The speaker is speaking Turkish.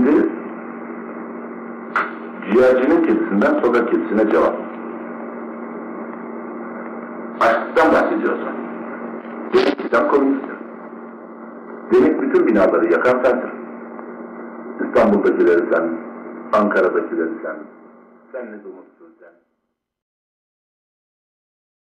Şimdi ciğercinin kedisinden sokak kedisine cevap. Açlıktan bahsediyorsun. Demek ki sen komünistsin. Demek bütün binaları yakan sensin. İstanbul'dakileri sen, Ankara'dakileri sen. Sen ne durumsun?